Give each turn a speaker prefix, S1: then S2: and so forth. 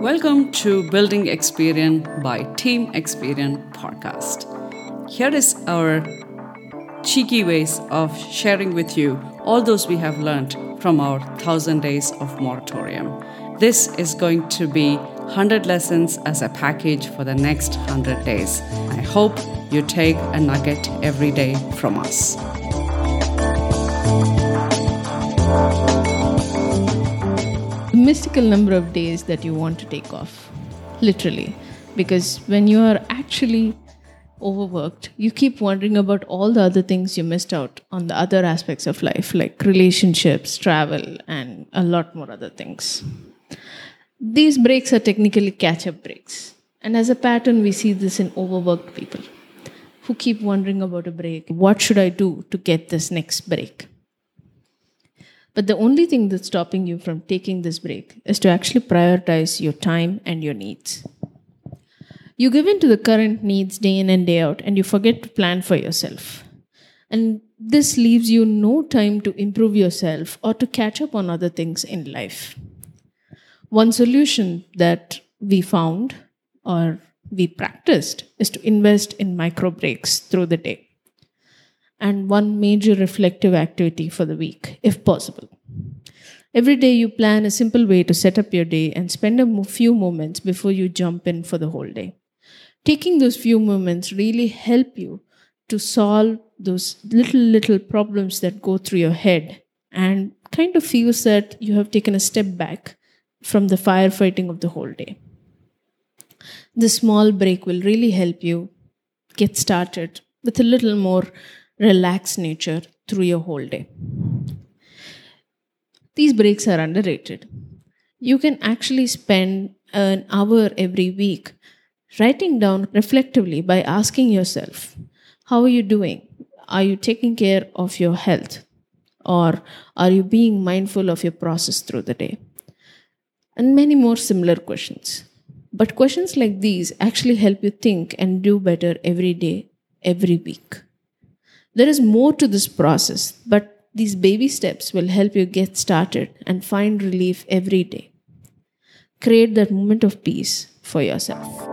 S1: Welcome to Building Experience by Team Experience podcast. Here is our cheeky ways of sharing with you all those we have learned from our 1000 days of moratorium. This is going to be 100 lessons as a package for the next 100 days. I hope you take a nugget every day from us.
S2: Mystical number of days that you want to take off. Literally. Because when you are actually overworked, you keep wondering about all the other things you missed out on the other aspects of life, like relationships, travel, and a lot more other things. These breaks are technically catch up breaks. And as a pattern, we see this in overworked people who keep wondering about a break. What should I do to get this next break? But the only thing that's stopping you from taking this break is to actually prioritize your time and your needs. You give in to the current needs day in and day out, and you forget to plan for yourself. And this leaves you no time to improve yourself or to catch up on other things in life. One solution that we found or we practiced is to invest in micro breaks through the day and one major reflective activity for the week, if possible. Every day, you plan a simple way to set up your day and spend a few moments before you jump in for the whole day. Taking those few moments really help you to solve those little, little problems that go through your head and kind of feels that you have taken a step back from the firefighting of the whole day. This small break will really help you get started with a little more relaxed nature through your whole day. These breaks are underrated. You can actually spend an hour every week writing down reflectively by asking yourself, How are you doing? Are you taking care of your health? Or are you being mindful of your process through the day? And many more similar questions. But questions like these actually help you think and do better every day, every week. There is more to this process, but these baby steps will help you get started and find relief every day. Create that moment of peace for yourself.